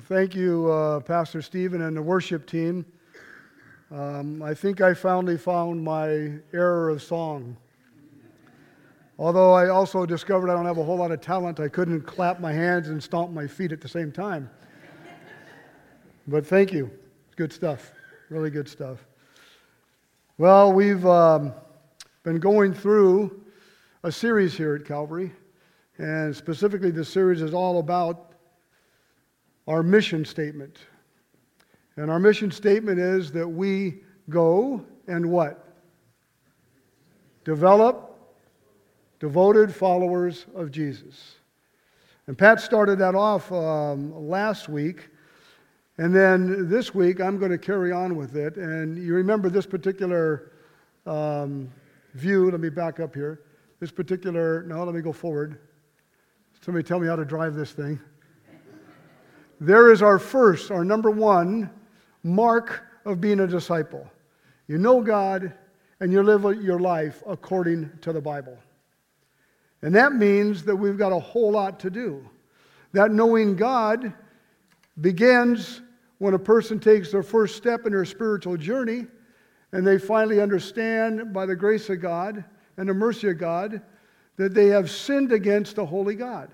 Thank you, uh, Pastor Stephen and the worship team. Um, I think I finally found my error of song. Although I also discovered I don't have a whole lot of talent, I couldn't clap my hands and stomp my feet at the same time. But thank you. It's good stuff. Really good stuff. Well, we've um, been going through a series here at Calvary, and specifically, the series is all about our mission statement. And our mission statement is that we go and what? Develop devoted followers of Jesus. And Pat started that off um, last week. And then this week, I'm going to carry on with it. And you remember this particular um, view. Let me back up here. This particular, no, let me go forward. Somebody tell me how to drive this thing. There is our first, our number one mark of being a disciple. You know God and you live your life according to the Bible. And that means that we've got a whole lot to do. That knowing God begins when a person takes their first step in their spiritual journey and they finally understand by the grace of God and the mercy of God that they have sinned against the holy God.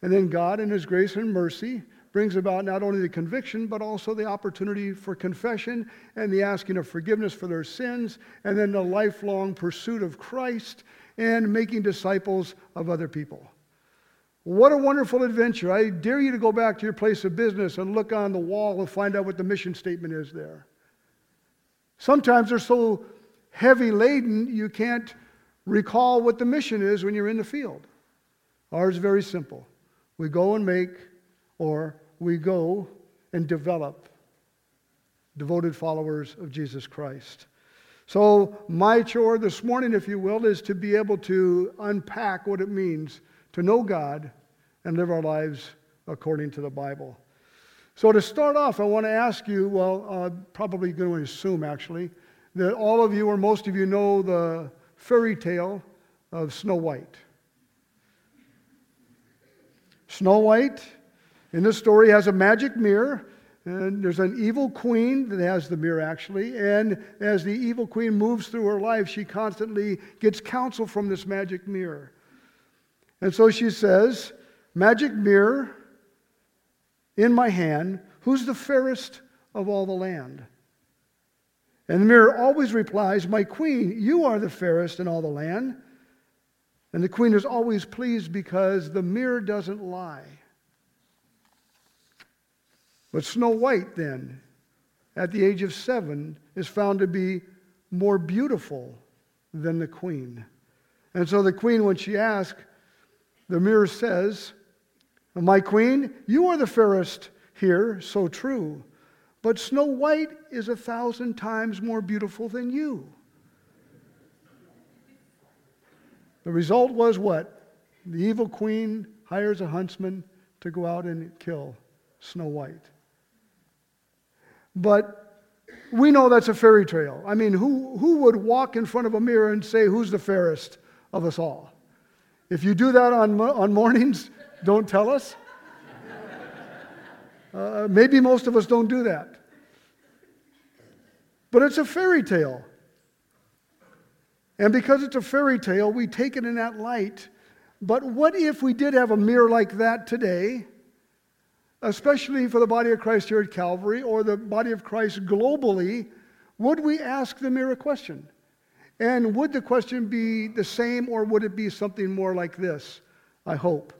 And then God, in His grace and mercy, brings about not only the conviction, but also the opportunity for confession and the asking of forgiveness for their sins, and then the lifelong pursuit of Christ and making disciples of other people. What a wonderful adventure. I dare you to go back to your place of business and look on the wall and find out what the mission statement is there. Sometimes they're so heavy laden you can't recall what the mission is when you're in the field. Ours is very simple. We go and make or we go and develop devoted followers of Jesus Christ. So, my chore this morning, if you will, is to be able to unpack what it means to know God and live our lives according to the Bible. So, to start off, I want to ask you well, uh, probably going to assume actually, that all of you or most of you know the fairy tale of Snow White. Snow White in this story has a magic mirror. And there's an evil queen that has the mirror, actually. And as the evil queen moves through her life, she constantly gets counsel from this magic mirror. And so she says, Magic mirror in my hand, who's the fairest of all the land? And the mirror always replies, My queen, you are the fairest in all the land. And the queen is always pleased because the mirror doesn't lie. But Snow White, then, at the age of seven, is found to be more beautiful than the queen. And so the queen, when she asks, the mirror says, My queen, you are the fairest here, so true. But Snow White is a thousand times more beautiful than you. The result was what? The evil queen hires a huntsman to go out and kill Snow White. But we know that's a fairy tale. I mean, who, who would walk in front of a mirror and say, Who's the fairest of us all? If you do that on, on mornings, don't tell us. Uh, maybe most of us don't do that. But it's a fairy tale. And because it's a fairy tale, we take it in that light. But what if we did have a mirror like that today? Especially for the body of Christ here at Calvary or the body of Christ globally, would we ask the mirror question? And would the question be the same or would it be something more like this? I hope.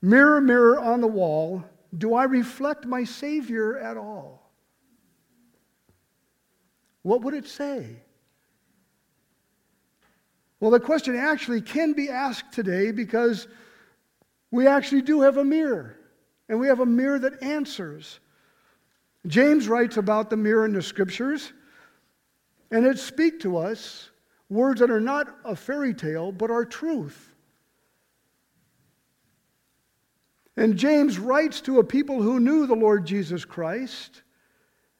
Mirror, mirror on the wall, do I reflect my Savior at all? What would it say? Well, the question actually can be asked today because we actually do have a mirror and we have a mirror that answers. James writes about the mirror in the scriptures, and it speak to us words that are not a fairy tale, but are truth. And James writes to a people who knew the Lord Jesus Christ.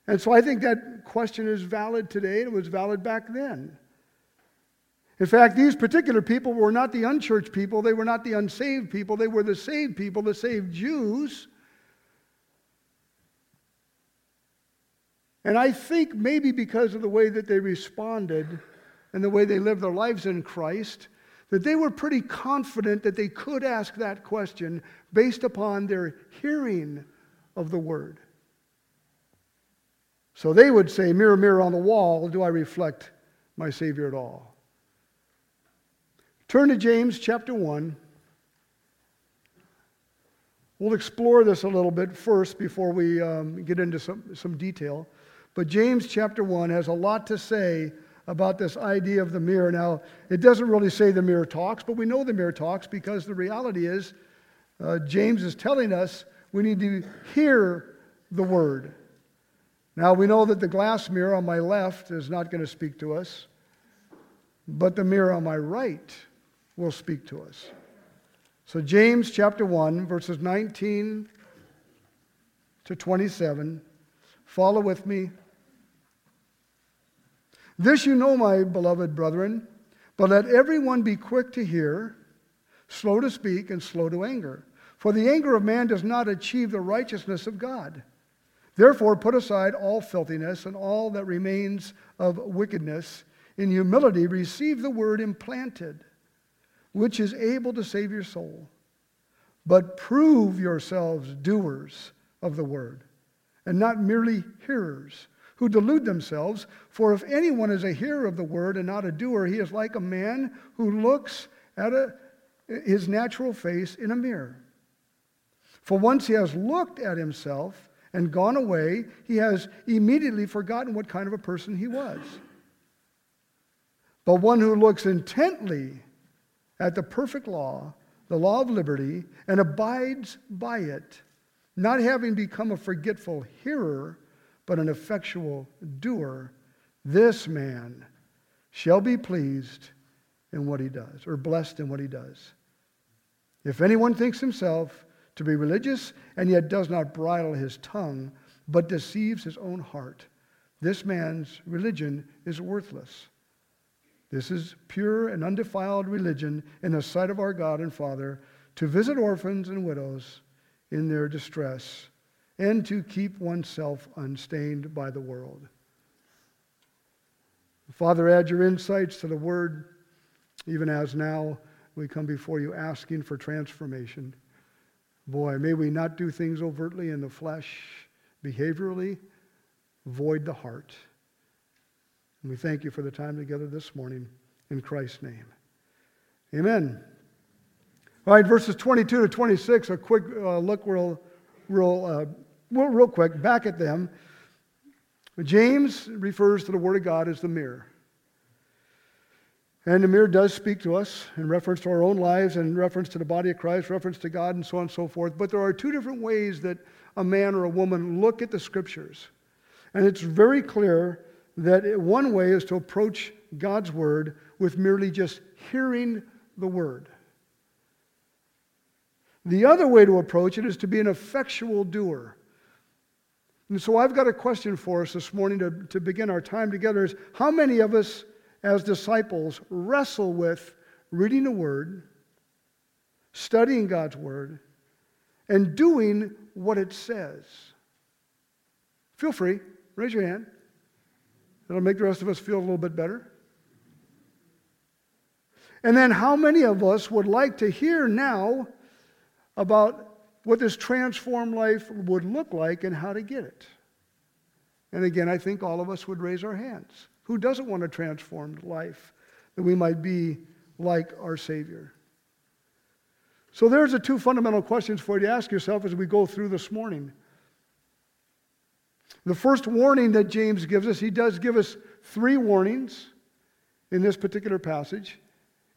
And so I think that question is valid today. And it was valid back then. In fact, these particular people were not the unchurched people, they were not the unsaved people, they were the saved people, the saved Jews And I think maybe because of the way that they responded and the way they lived their lives in Christ, that they were pretty confident that they could ask that question based upon their hearing of the word. So they would say, Mirror, mirror on the wall, do I reflect my Savior at all? Turn to James chapter 1. We'll explore this a little bit first before we um, get into some, some detail. But James chapter 1 has a lot to say about this idea of the mirror. Now, it doesn't really say the mirror talks, but we know the mirror talks because the reality is uh, James is telling us we need to hear the word. Now, we know that the glass mirror on my left is not going to speak to us, but the mirror on my right will speak to us. So, James chapter 1, verses 19 to 27. Follow with me. This you know, my beloved brethren, but let everyone be quick to hear, slow to speak, and slow to anger. For the anger of man does not achieve the righteousness of God. Therefore, put aside all filthiness and all that remains of wickedness. In humility, receive the word implanted, which is able to save your soul. But prove yourselves doers of the word, and not merely hearers, who delude themselves. For if anyone is a hearer of the word and not a doer, he is like a man who looks at a, his natural face in a mirror. For once he has looked at himself, and gone away, he has immediately forgotten what kind of a person he was. But one who looks intently at the perfect law, the law of liberty, and abides by it, not having become a forgetful hearer, but an effectual doer, this man shall be pleased in what he does, or blessed in what he does. If anyone thinks himself to be religious and yet does not bridle his tongue, but deceives his own heart. This man's religion is worthless. This is pure and undefiled religion in the sight of our God and Father to visit orphans and widows in their distress and to keep oneself unstained by the world. Father, add your insights to the word, even as now we come before you asking for transformation. Boy, may we not do things overtly in the flesh, behaviorally, void the heart. And we thank you for the time together this morning in Christ's name. Amen. All right, verses 22 to 26, a quick uh, look real, real, uh, real, real quick back at them. James refers to the Word of God as the mirror. And the mirror does speak to us in reference to our own lives and reference to the body of Christ, reference to God, and so on and so forth. But there are two different ways that a man or a woman look at the scriptures. And it's very clear that one way is to approach God's word with merely just hearing the word. The other way to approach it is to be an effectual doer. And so I've got a question for us this morning to, to begin our time together is how many of us as disciples wrestle with reading the Word, studying God's Word, and doing what it says. Feel free, raise your hand. That'll make the rest of us feel a little bit better. And then, how many of us would like to hear now about what this transformed life would look like and how to get it? And again, I think all of us would raise our hands. Who doesn't want a transformed life that we might be like our Savior? So there's the two fundamental questions for you to ask yourself as we go through this morning. The first warning that James gives us, he does give us three warnings in this particular passage,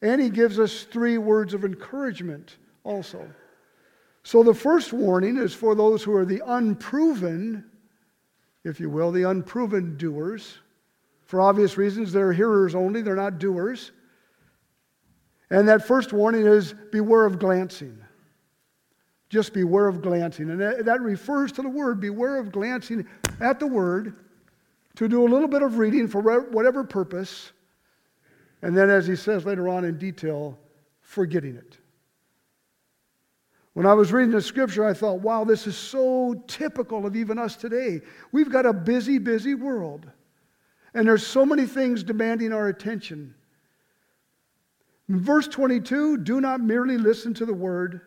and he gives us three words of encouragement also. So the first warning is for those who are the unproven, if you will, the unproven doers. For obvious reasons, they're hearers only, they're not doers. And that first warning is beware of glancing. Just beware of glancing. And that, that refers to the word beware of glancing at the word to do a little bit of reading for whatever purpose. And then, as he says later on in detail, forgetting it. When I was reading the scripture, I thought, wow, this is so typical of even us today. We've got a busy, busy world. And there's so many things demanding our attention. In verse 22, do not merely listen to the word,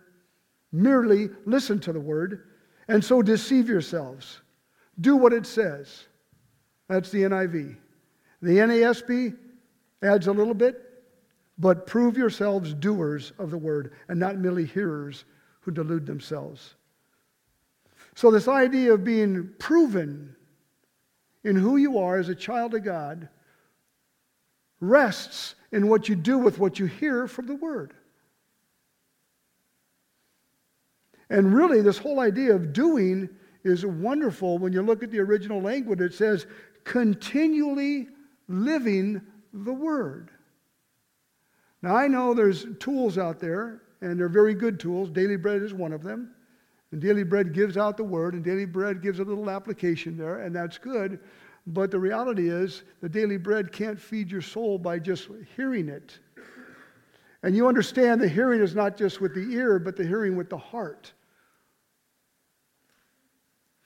merely listen to the word, and so deceive yourselves. Do what it says. That's the NIV. The NASB adds a little bit, but prove yourselves doers of the word and not merely hearers who delude themselves. So, this idea of being proven in who you are as a child of God rests in what you do with what you hear from the Word. And really, this whole idea of doing is wonderful when you look at the original language. It says, continually living the Word. Now, I know there's tools out there, and they're very good tools. Daily Bread is one of them. And Daily Bread gives out the Word, and Daily Bread gives a little application there, and that's good. But the reality is, the Daily Bread can't feed your soul by just hearing it. And you understand the hearing is not just with the ear, but the hearing with the heart.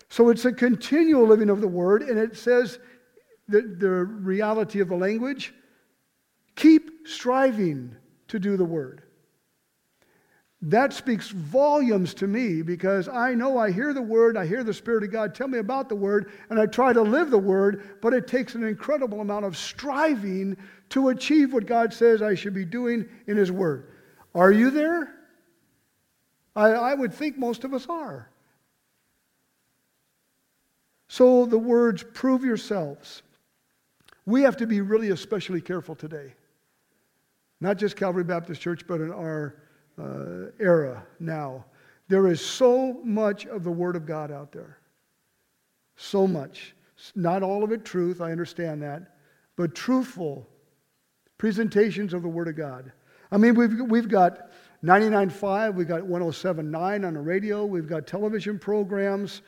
So it's a continual living of the word, and it says that the reality of the language keep striving to do the word. That speaks volumes to me because I know I hear the word, I hear the Spirit of God tell me about the word, and I try to live the word, but it takes an incredible amount of striving to achieve what God says I should be doing in His word. Are you there? I, I would think most of us are. So the words, prove yourselves. We have to be really especially careful today. Not just Calvary Baptist Church, but in our uh, era now. There is so much of the Word of God out there. So much. Not all of it truth, I understand that, but truthful presentations of the Word of God. I mean, we've, we've got 99.5, we've got 107.9 on the radio, we've got television programs.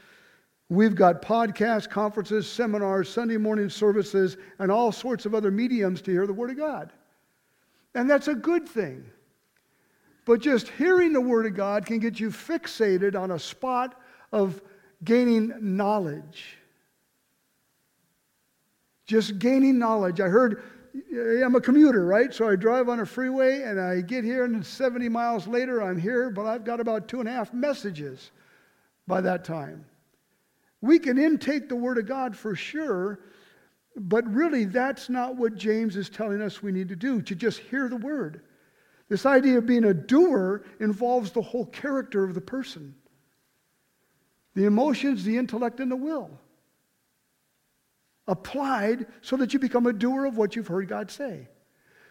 We've got podcasts, conferences, seminars, Sunday morning services, and all sorts of other mediums to hear the Word of God. And that's a good thing. But just hearing the Word of God can get you fixated on a spot of gaining knowledge. Just gaining knowledge. I heard, I'm a commuter, right? So I drive on a freeway and I get here, and 70 miles later, I'm here, but I've got about two and a half messages by that time. We can intake the Word of God for sure, but really that's not what James is telling us we need to do, to just hear the Word. This idea of being a doer involves the whole character of the person the emotions, the intellect, and the will. Applied so that you become a doer of what you've heard God say.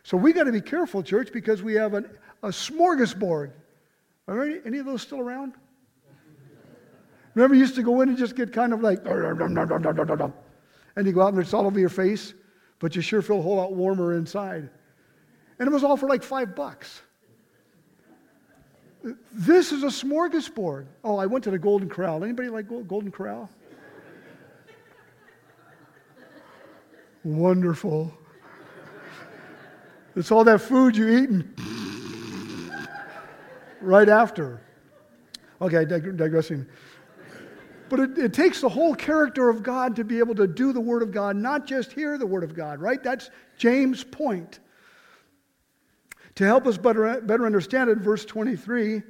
So we got to be careful, church, because we have an, a smorgasbord. Are any, any of those still around? Remember, you used to go in and just get kind of like, and you go out and it's all over your face, but you sure feel a whole lot warmer inside. And it was all for like five bucks. This is a smorgasbord. Oh, I went to the Golden Corral. Anybody like Golden Corral? Wonderful. It's all that food you eat right after. Okay, digressing. But it, it, takes the whole character of God to be able to do the Word of God, not just hear the Word of God, right? That's James' point. To help us better, better understand it, verse 23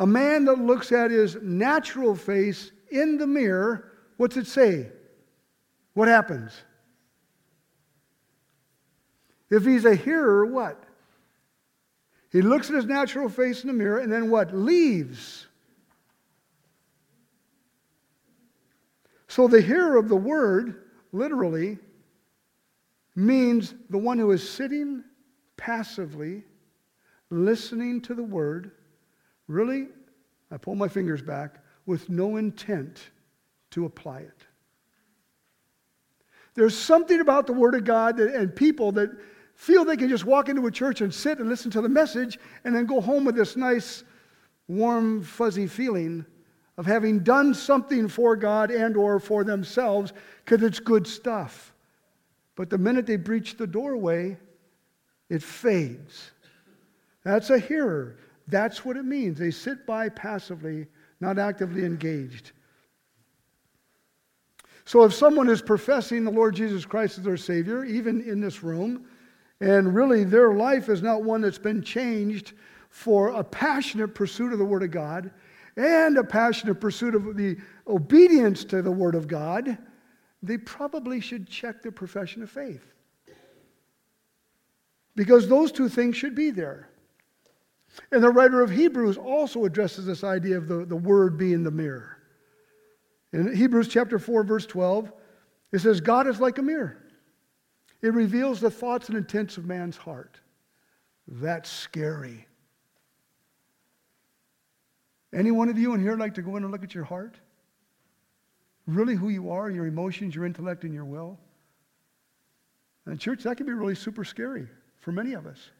a man that looks at his natural face in the mirror, what's it say? What happens? If he's a hearer, what? He looks at his natural face in the mirror and then what? Leaves. So the hearer of the word, literally, means the one who is sitting passively, listening to the word, really, I pull my fingers back, with no intent to apply it. There's something about the Word of God that, and people that feel they can just walk into a church and sit and listen to the message and then go home with this nice, warm, fuzzy feeling of having done something for God and or for themselves because it's good stuff. But the minute they breach the doorway, it fades. That's a hearer. That's what it means. They sit by passively, not actively engaged. So if someone is professing the Lord Jesus Christ as their Savior, even in this room, and really their life is not one that's been changed for a passionate pursuit of the Word of God and a passionate pursuit of the obedience to the Word of God, they probably should check their profession of faith. Because those two things should be there. And the writer of Hebrews also addresses this idea of the, the Word being the mirror. In Hebrews chapter 4, verse 12, it says, God is like a mirror. It reveals the thoughts and intents of man's heart. That's scary. Any one of you in here like to go in and look at your heart? Really who you are, your emotions, your intellect, and your will? And church, that can be really super scary for many of us.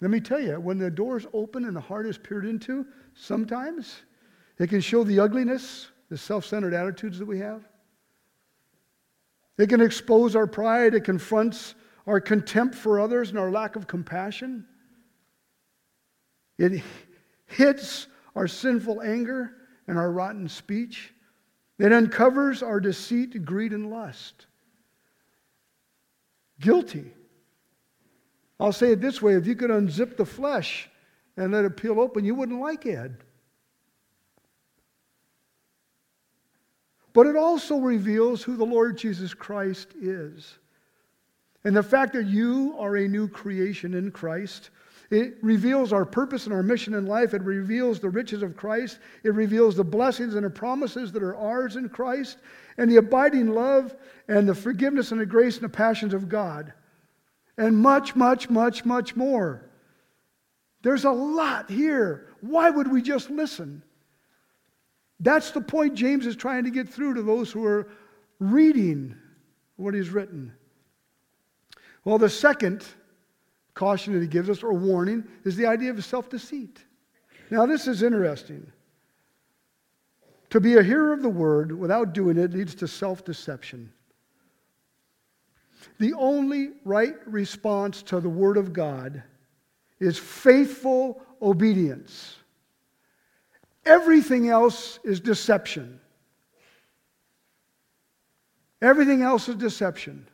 Let me tell you, when the door's open and the heart is peered into, sometimes it can show the ugliness, the self centered attitudes that we have. It can expose our pride, it confronts our contempt for others and our lack of compassion. It hits our sinful anger and our rotten speech. It uncovers our deceit, greed, and lust. Guilty. I'll say it this way if you could unzip the flesh and let it peel open, you wouldn't like Ed. But it also reveals who the Lord Jesus Christ is. And the fact that you are a new creation in Christ it reveals our purpose and our mission in life. It reveals the riches of Christ. It reveals the blessings and the promises that are ours in Christ and the abiding love and the forgiveness and the grace and the passions of God. And much, much, much, much more. There's a lot here. Why would we just listen? That's the point James is trying to get through to those who are reading what he's written. Well, the second caution that he gives us, or warning, is the idea of self deceit. Now, this is interesting. To be a hearer of the word without doing it leads to self deception. The only right response to the word of God is faithful obedience. Everything else is deception. Everything else is deception.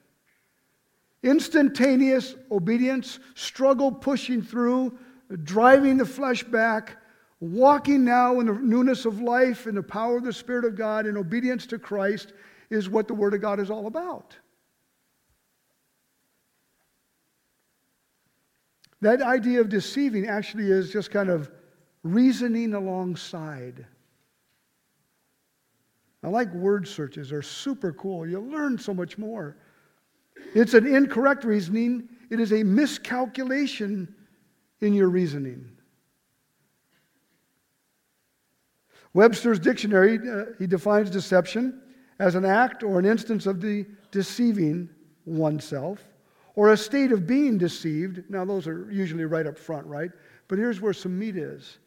Instantaneous obedience, struggle pushing through, driving the flesh back, walking now in the newness of life in the power of the Spirit of God in obedience to Christ is what the Word of God is all about. That idea of deceiving actually is just kind of reasoning alongside. I like word searches, they're super cool. You learn so much more. It's an incorrect reasoning, it is a miscalculation in your reasoning. Webster's dictionary, uh, he defines deception as an act or an instance of the deceiving oneself or a state of being deceived. Now, those are usually right up front, right? But here's where some meat is,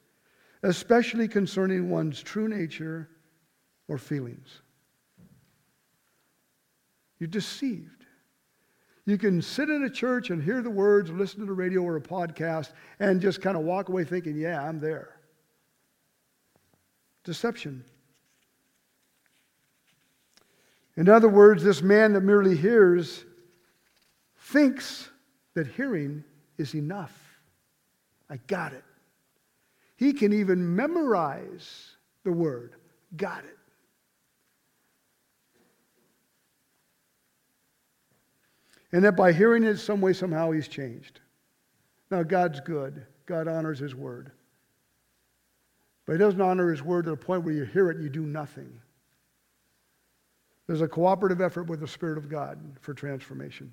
especially concerning one's true nature or feelings. You're deceived. You can sit in a church and hear the words, listen to the radio or a podcast, and just kind of walk away thinking, yeah, I'm there. Deception. In other words, this man that merely hears thinks that hearing is enough. I got it. He can even memorize the word. Got it. And that by hearing it some way, somehow, he's changed. Now, God's good. God honors his word. But he doesn't honor his word to the point where you hear it you do nothing. There's a cooperative effort with the Spirit of God for transformation.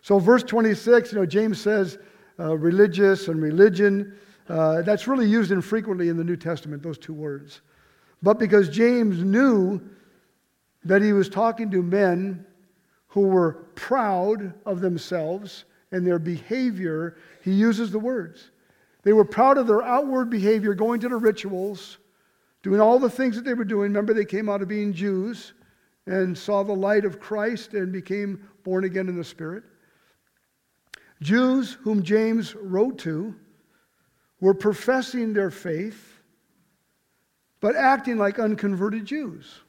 So, verse 26, you know, James says uh, religious and religion. Uh, that's really used infrequently in the New Testament, those two words. But because James knew that he was talking to men who were proud of themselves and their behavior, he uses the words. They were proud of their outward behavior, going to the rituals, doing all the things that they were doing. Remember, they came out of being Jews and saw the light of Christ and became born again in the Spirit. Jews, whom James wrote to, were professing their faith, but acting like unconverted Jews.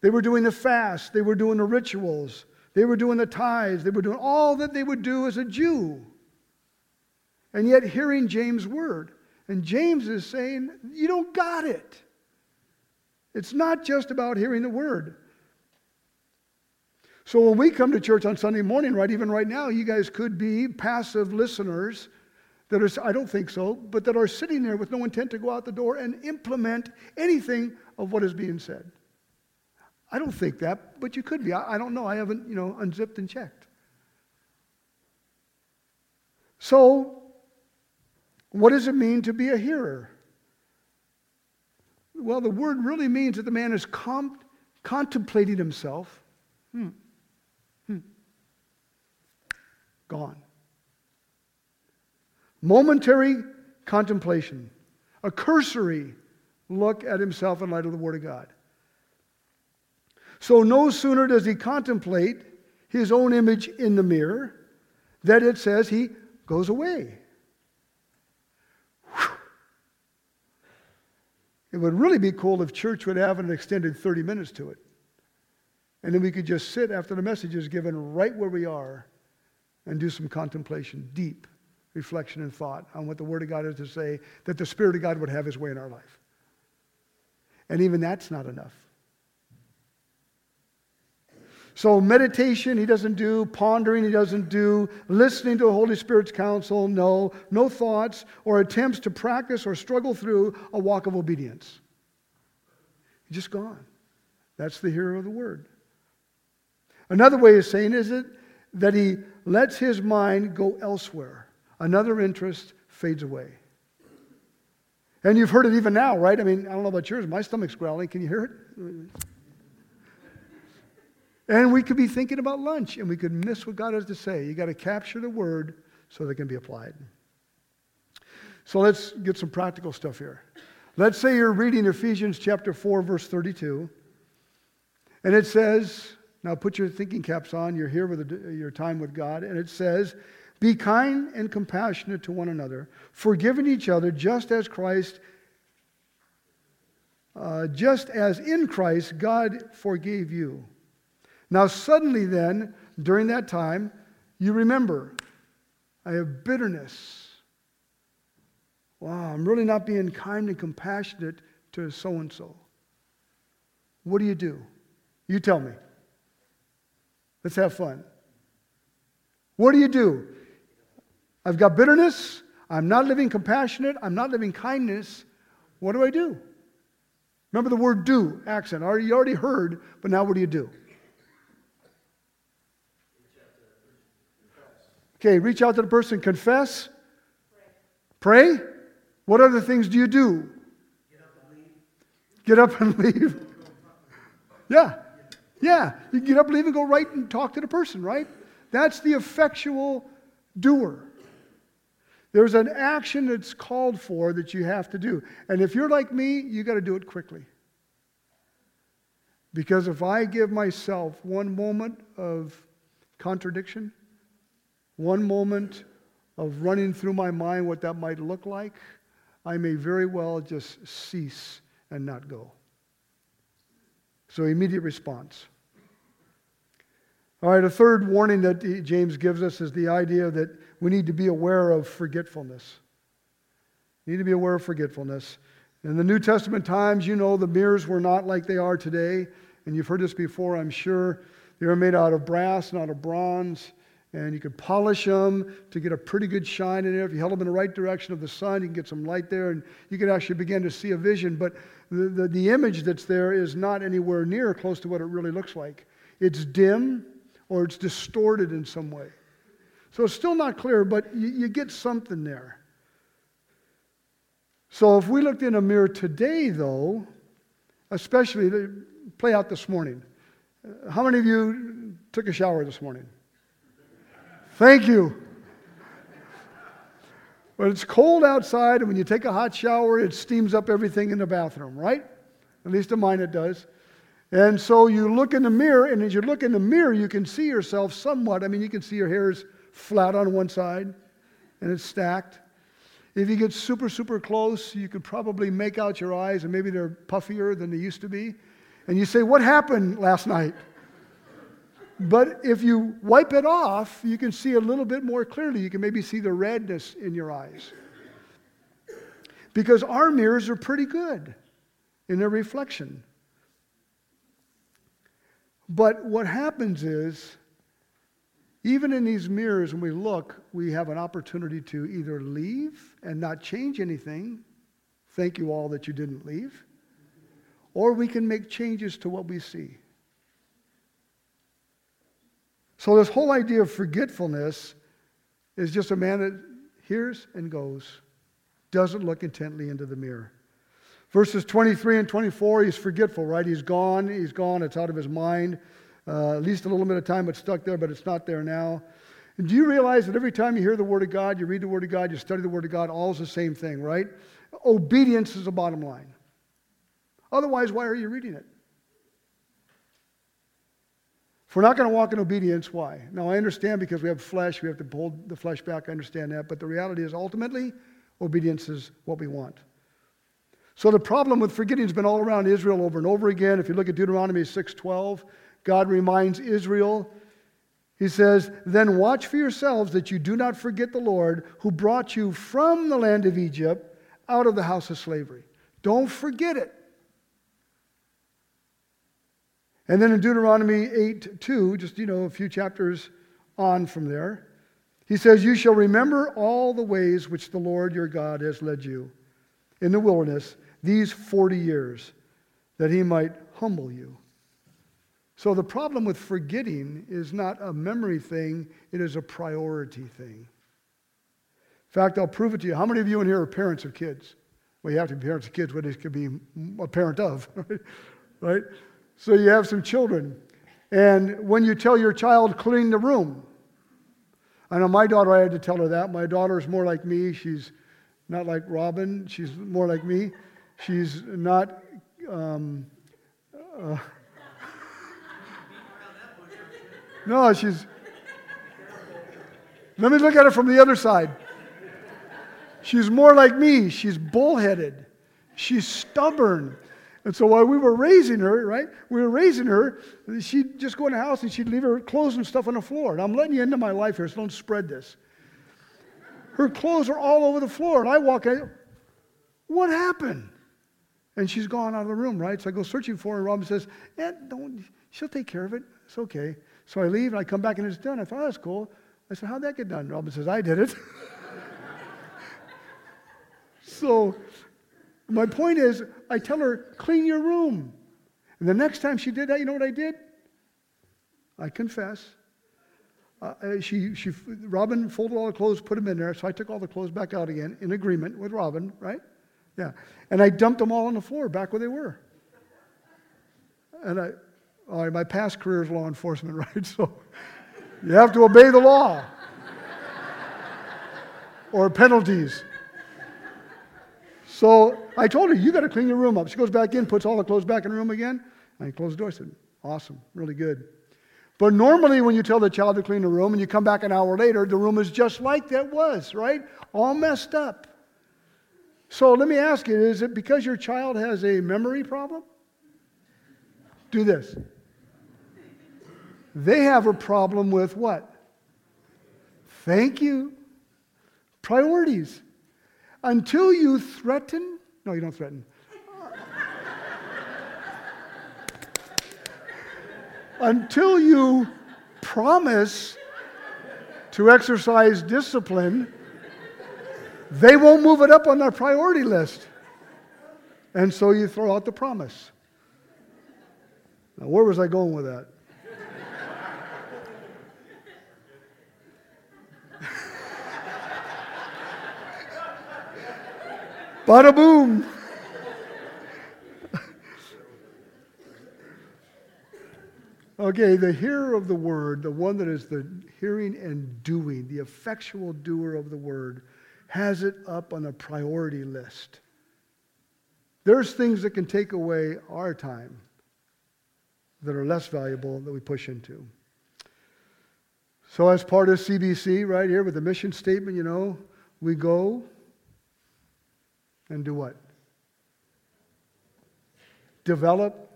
They were doing the fast, they were doing the rituals, they were doing the tithes, they were doing all that they would do as a Jew. And yet, hearing James' word. And James is saying, You don't got it. It's not just about hearing the word. So when we come to church on Sunday morning, right, even right now, you guys could be passive listeners that are, I don't think so, but that are sitting there with no intent to go out the door and implement anything of what is being said. I don't think that, but you could be. I, I don't know. I haven't, you know, unzipped and checked. So, what does it mean to be a hearer? Well, the word really means that the man is com- contemplating himself. Hmm. Hmm. Gone. Momentary contemplation, a cursory look at himself in light of the Word of God. So no sooner does he contemplate his own image in the mirror that it says he goes away. It would really be cool if church would have an extended 30 minutes to it. And then we could just sit after the message is given right where we are and do some contemplation, deep reflection and thought on what the Word of God is to say, that the Spirit of God would have His way in our life. And even that's not enough. So, meditation, he doesn't do. Pondering, he doesn't do. Listening to the Holy Spirit's counsel, no. No thoughts or attempts to practice or struggle through a walk of obedience. He's just gone. That's the hero of the word. Another way of saying is it that he lets his mind go elsewhere. Another interest fades away. And you've heard it even now, right? I mean, I don't know about yours. My stomach's growling. Can you hear it? And we could be thinking about lunch and we could miss what God has to say. You got to capture the word so they can be applied. So let's get some practical stuff here. Let's say you're reading Ephesians chapter 4, verse 32, and it says, now put your thinking caps on, you're here with your time with God, and it says, Be kind and compassionate to one another, forgiving each other just as Christ, uh, just as in Christ God forgave you. Now, suddenly, then, during that time, you remember, I have bitterness. Wow, I'm really not being kind and compassionate to so and so. What do you do? You tell me. Let's have fun. What do you do? I've got bitterness. I'm not living compassionate. I'm not living kindness. What do I do? Remember the word do, accent. You already heard, but now what do you do? Okay, reach out to the person, confess, pray. pray. What other things do you do? Get up and leave. Get up and leave. yeah, yeah. You get up, leave, and go right and talk to the person, right? That's the effectual doer. There's an action that's called for that you have to do. And if you're like me, you got to do it quickly. Because if I give myself one moment of contradiction, one moment of running through my mind what that might look like, I may very well just cease and not go. So, immediate response. All right, a third warning that James gives us is the idea that we need to be aware of forgetfulness. We need to be aware of forgetfulness. In the New Testament times, you know, the mirrors were not like they are today. And you've heard this before, I'm sure. They were made out of brass, not of bronze and you could polish them to get a pretty good shine in there. If you held them in the right direction of the sun, you can get some light there, and you could actually begin to see a vision. But the, the, the, image that's there is not anywhere near close to what it really looks like. It's dim or it's distorted in some way. So it's still not clear, but you, you get something there. So if we looked in a mirror today, though, especially play out this morning, uh, how many of you took a shower this morning? Thank you. But it's cold outside, and when you take a hot shower, it steams up everything in the bathroom, right? At least in mine it does. And so you look in the mirror, and as you look in the mirror, you can see yourself somewhat. I mean, you can see your hair is flat on one side and it's stacked. If you get super, super close, you could probably make out your eyes, and maybe they're puffier than they used to be. And you say, What happened last night? But if you wipe it off, you can see a little bit more clearly. You can maybe see the redness in your eyes. Because our mirrors are pretty good in their reflection. But what happens is, even in these mirrors, when we look, we have an opportunity to either leave and not change anything. Thank you all that you didn't leave. Or we can make changes to what we see. So, this whole idea of forgetfulness is just a man that hears and goes, doesn't look intently into the mirror. Verses 23 and 24, he's forgetful, right? He's gone. He's gone. It's out of his mind. Uh, at least a little bit of time it's stuck there, but it's not there now. And do you realize that every time you hear the Word of God, you read the Word of God, you study the Word of God, all is the same thing, right? Obedience is the bottom line. Otherwise, why are you reading it? If we're not going to walk in obedience, why? Now, I understand because we have flesh, we have to hold the flesh back. I understand that. But the reality is, ultimately, obedience is what we want. So the problem with forgetting has been all around Israel over and over again. If you look at Deuteronomy 6:12, God reminds Israel, He says, Then watch for yourselves that you do not forget the Lord who brought you from the land of Egypt out of the house of slavery. Don't forget it. And then in Deuteronomy 8 2, just, you know, a few chapters on from there, he says, You shall remember all the ways which the Lord your God has led you in the wilderness these 40 years, that he might humble you. So the problem with forgetting is not a memory thing, it is a priority thing. In fact, I'll prove it to you. How many of you in here are parents of kids? Well, you have to be parents of kids, but it could be a parent of, right? So you have some children. And when you tell your child, clean the room, I know my daughter, I had to tell her that. My daughter is more like me. She's not like Robin, she's more like me. She's not. Um, uh, no, she's. Let me look at it from the other side. She's more like me. She's bullheaded. She's stubborn. And so while we were raising her, right, we were raising her, she'd just go in the house and she'd leave her clothes and stuff on the floor. And I'm letting you into my life here, so don't spread this. Her clothes are all over the floor. And I walk in, what happened? And she's gone out of the room, right? So I go searching for her, and Robin says, don't, she'll take care of it. It's okay. So I leave, and I come back, and it's done. I thought, oh, that's cool. I said, how'd that get done? Robin says, I did it. so my point is, I tell her, clean your room. And the next time she did that, you know what I did? I confess. Uh, uh, she, she, Robin folded all the clothes, put them in there, so I took all the clothes back out again in agreement with Robin, right? Yeah. And I dumped them all on the floor back where they were. And I, right, my past career is law enforcement, right? So you have to obey the law or penalties. So I told her, you got to clean your room up. She goes back in, puts all the clothes back in the room again. And I closed the door. I said, awesome, really good. But normally, when you tell the child to clean the room and you come back an hour later, the room is just like that was, right? All messed up. So let me ask you is it because your child has a memory problem? Do this. They have a problem with what? Thank you. Priorities. Until you threaten, no, you don't threaten. Until you promise to exercise discipline, they won't move it up on their priority list. And so you throw out the promise. Now, where was I going with that? Bada boom. okay, the hearer of the word, the one that is the hearing and doing, the effectual doer of the word, has it up on a priority list. There's things that can take away our time that are less valuable that we push into. So, as part of CBC, right here with the mission statement, you know, we go and do what? Develop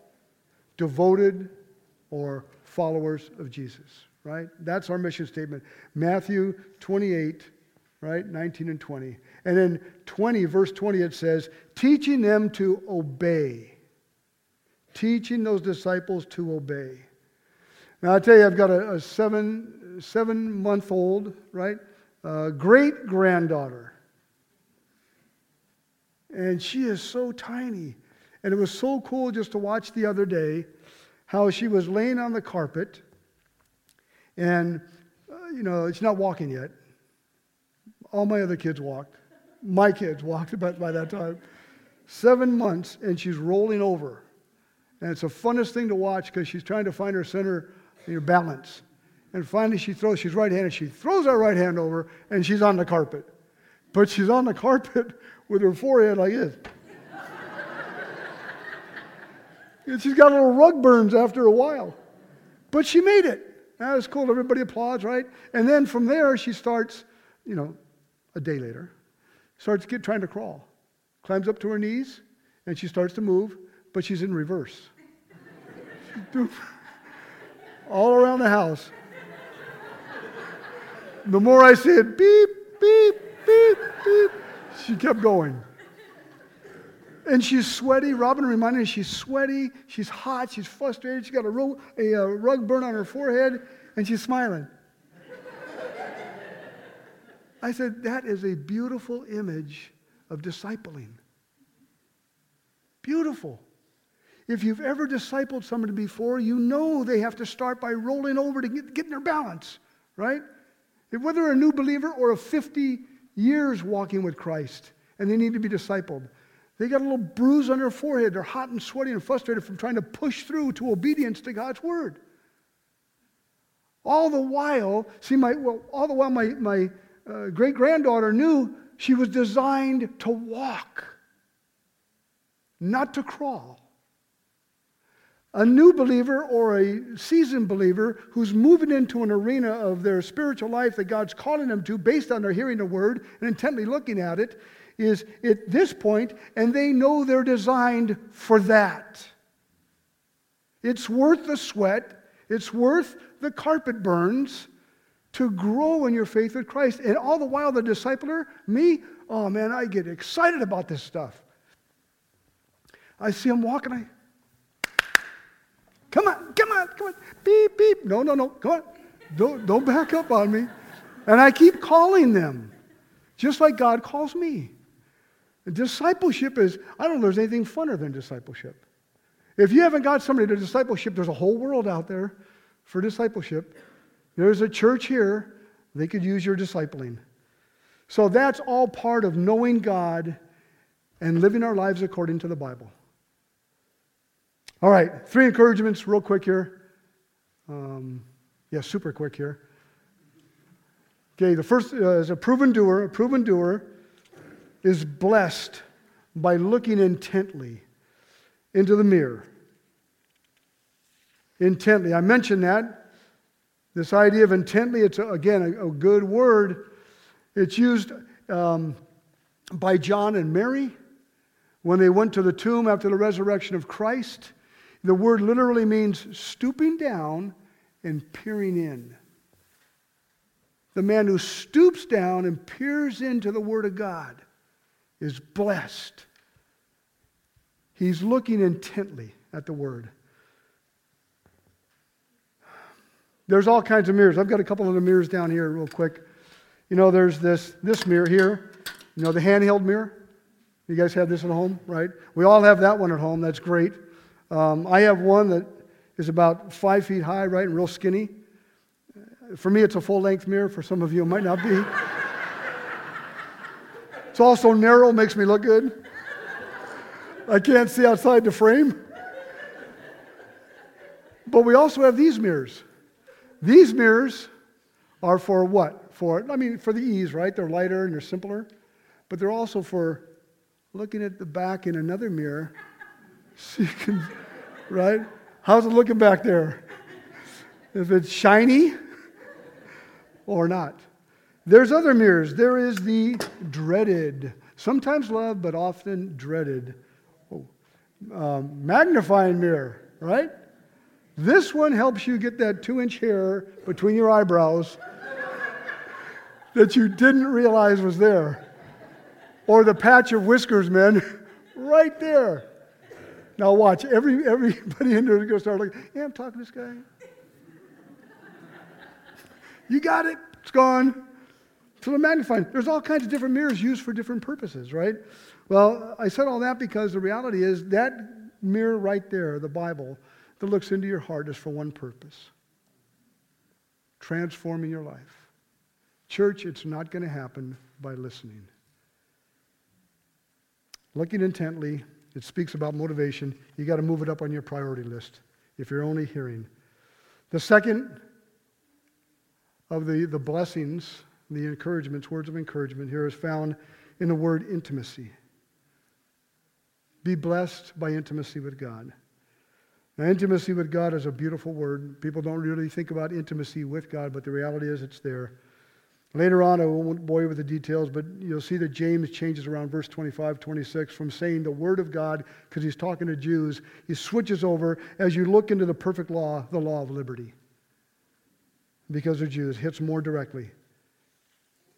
devoted or followers of Jesus, right? That's our mission statement. Matthew 28, right? 19 and 20. And in 20, verse 20, it says, teaching them to obey. Teaching those disciples to obey. Now, I tell you, I've got a, a seven, seven month old, right? Uh, great granddaughter. And she is so tiny. And it was so cool just to watch the other day how she was laying on the carpet. And, uh, you know, she's not walking yet. All my other kids walked. My kids walked by, by that time. Seven months, and she's rolling over. And it's the funnest thing to watch because she's trying to find her center, her balance. And finally, she throws, she's right handed, she throws her right hand over, and she's on the carpet. But she's on the carpet with her forehead like this. and she's got little rug burns after a while. But she made it. That was cool. Everybody applauds, right? And then from there, she starts, you know, a day later, starts get, trying to crawl. Climbs up to her knees, and she starts to move, but she's in reverse. All around the house. The more I see it, beep, beep, beep, beep, she kept going. And she's sweaty. Robin reminded me she's sweaty, she's hot, she's frustrated, she's got a, ro- a, a rug burn on her forehead, and she's smiling. I said, that is a beautiful image of discipling. Beautiful. If you've ever discipled somebody before, you know they have to start by rolling over to get, getting their balance, right? Whether a new believer or a 50 years walking with Christ and they need to be discipled, they got a little bruise on their forehead. They're hot and sweaty and frustrated from trying to push through to obedience to God's word. All the while, see, my, well, all the while, my, my uh, great granddaughter knew she was designed to walk, not to crawl. A new believer or a seasoned believer who's moving into an arena of their spiritual life that God's calling them to based on their hearing the word and intently looking at it is at this point, and they know they're designed for that. It's worth the sweat, it's worth the carpet burns to grow in your faith with Christ. And all the while, the discipler, me, oh man, I get excited about this stuff. I see him walking, I, come on, come on, come on, beep, beep. No, no, no, come on. Don't, don't back up on me. And I keep calling them, just like God calls me. Discipleship is, I don't know there's anything funner than discipleship. If you haven't got somebody to discipleship, there's a whole world out there for discipleship. There's a church here, they could use your discipling. So that's all part of knowing God and living our lives according to the Bible. All right, three encouragements, real quick here. Um, yeah, super quick here. Okay, the first uh, is a proven doer. A proven doer is blessed by looking intently into the mirror. Intently. I mentioned that. This idea of intently, it's a, again a, a, good word. It's used um, by John and Mary when they went to the tomb after the resurrection of Christ. The word literally means stooping down and peering in. The man who stoops down and peers into the Word of God is blessed. He's looking intently at the Word. There's all kinds of mirrors. I've got a couple of the mirrors down here, real quick. You know, there's this, this mirror here, you know, the handheld mirror. You guys have this at home, right? We all have that one at home. That's great. Um, I have one that is about five feet high, right, and real skinny. For me, it's a full length mirror. For some of you, it might not be. it's also narrow, makes me look good. I can't see outside the frame. But we also have these mirrors. These mirrors are for what? For, I mean, for the ease, right? They're lighter and they're simpler. But they're also for looking at the back in another mirror can, right? How's it looking back there? If it's shiny or not. There's other mirrors. There is the dreaded sometimes loved, but often dreaded. Oh, um, magnifying mirror, right? This one helps you get that two inch hair between your eyebrows that you didn't realize was there. Or the patch of whiskers, men, right there. Now watch, every, everybody in there is going to start like, yeah, I'm talking to this guy. you got it, it's gone. So the magnifying, there's all kinds of different mirrors used for different purposes, right? Well, I said all that because the reality is that mirror right there, the Bible, that looks into your heart is for one purpose transforming your life. Church, it's not going to happen by listening. Looking intently, it speaks about motivation. You got to move it up on your priority list if you're only hearing. The second of the, the blessings, the encouragements, words of encouragement here is found in the word intimacy. Be blessed by intimacy with God. Now, intimacy with God is a beautiful word. People don't really think about intimacy with God, but the reality is it's there. Later on, I won't bore you with the details, but you'll see that James changes around verse 25, 26 from saying the Word of God, because he's talking to Jews, he switches over as you look into the perfect law, the law of liberty. Because they're Jews, hits more directly.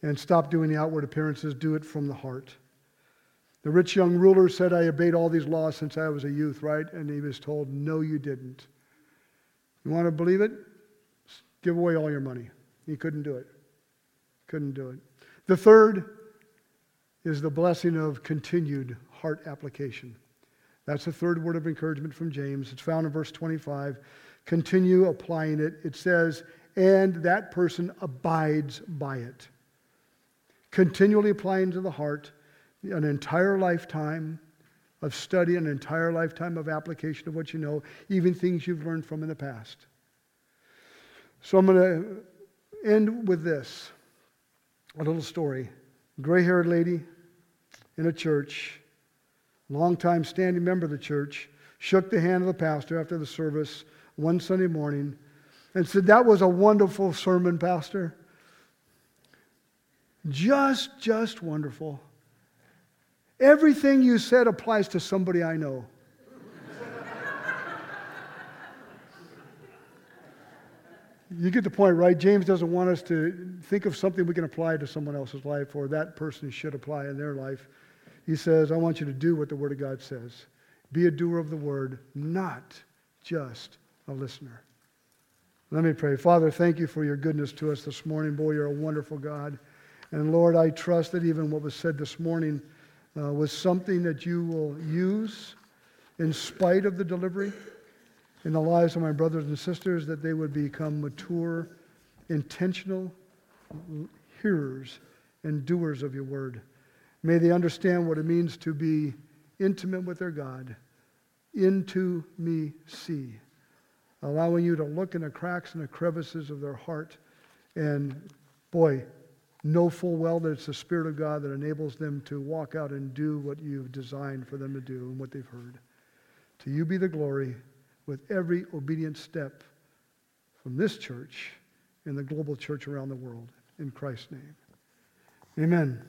And stop doing the outward appearances, do it from the heart. The rich young ruler said, I obeyed all these laws since I was a youth, right? And he was told, No, you didn't. You want to believe it? Give away all your money. He couldn't do it. Couldn't do it. The third is the blessing of continued heart application. That's the third word of encouragement from James. It's found in verse 25. Continue applying it. It says, and that person abides by it. Continually applying to the heart an entire lifetime of study, an entire lifetime of application of what you know, even things you've learned from in the past. So I'm going to end with this a little story. Gray haired lady in a church, long-time standing member of the church, shook the hand of the pastor after the service one Sunday morning and said, That was a wonderful sermon, Pastor. Just, just wonderful. Everything you said applies to somebody I know. You get the point, right? James doesn't want us to think of something we can apply to someone else's life or that person should apply in their life. He says, I want you to do what the Word of God says. Be a doer of the Word, not just a listener. Let me pray. Father, thank you for your goodness to us this morning. Boy, you're a wonderful God. And Lord, I trust that even what was said this morning uh, was something that you will use in spite of the delivery in the lives of my brothers and sisters, that they would become mature, intentional hearers and doers of your word. May they understand what it means to be intimate with their God. Into me see. Allowing you to look in the cracks and the crevices of their heart and, boy, know full well that it's the Spirit of God that enables them to walk out and do what you've designed for them to do and what they've heard. To you be the glory with every obedient step from this church and the global church around the world. In Christ's name. Amen.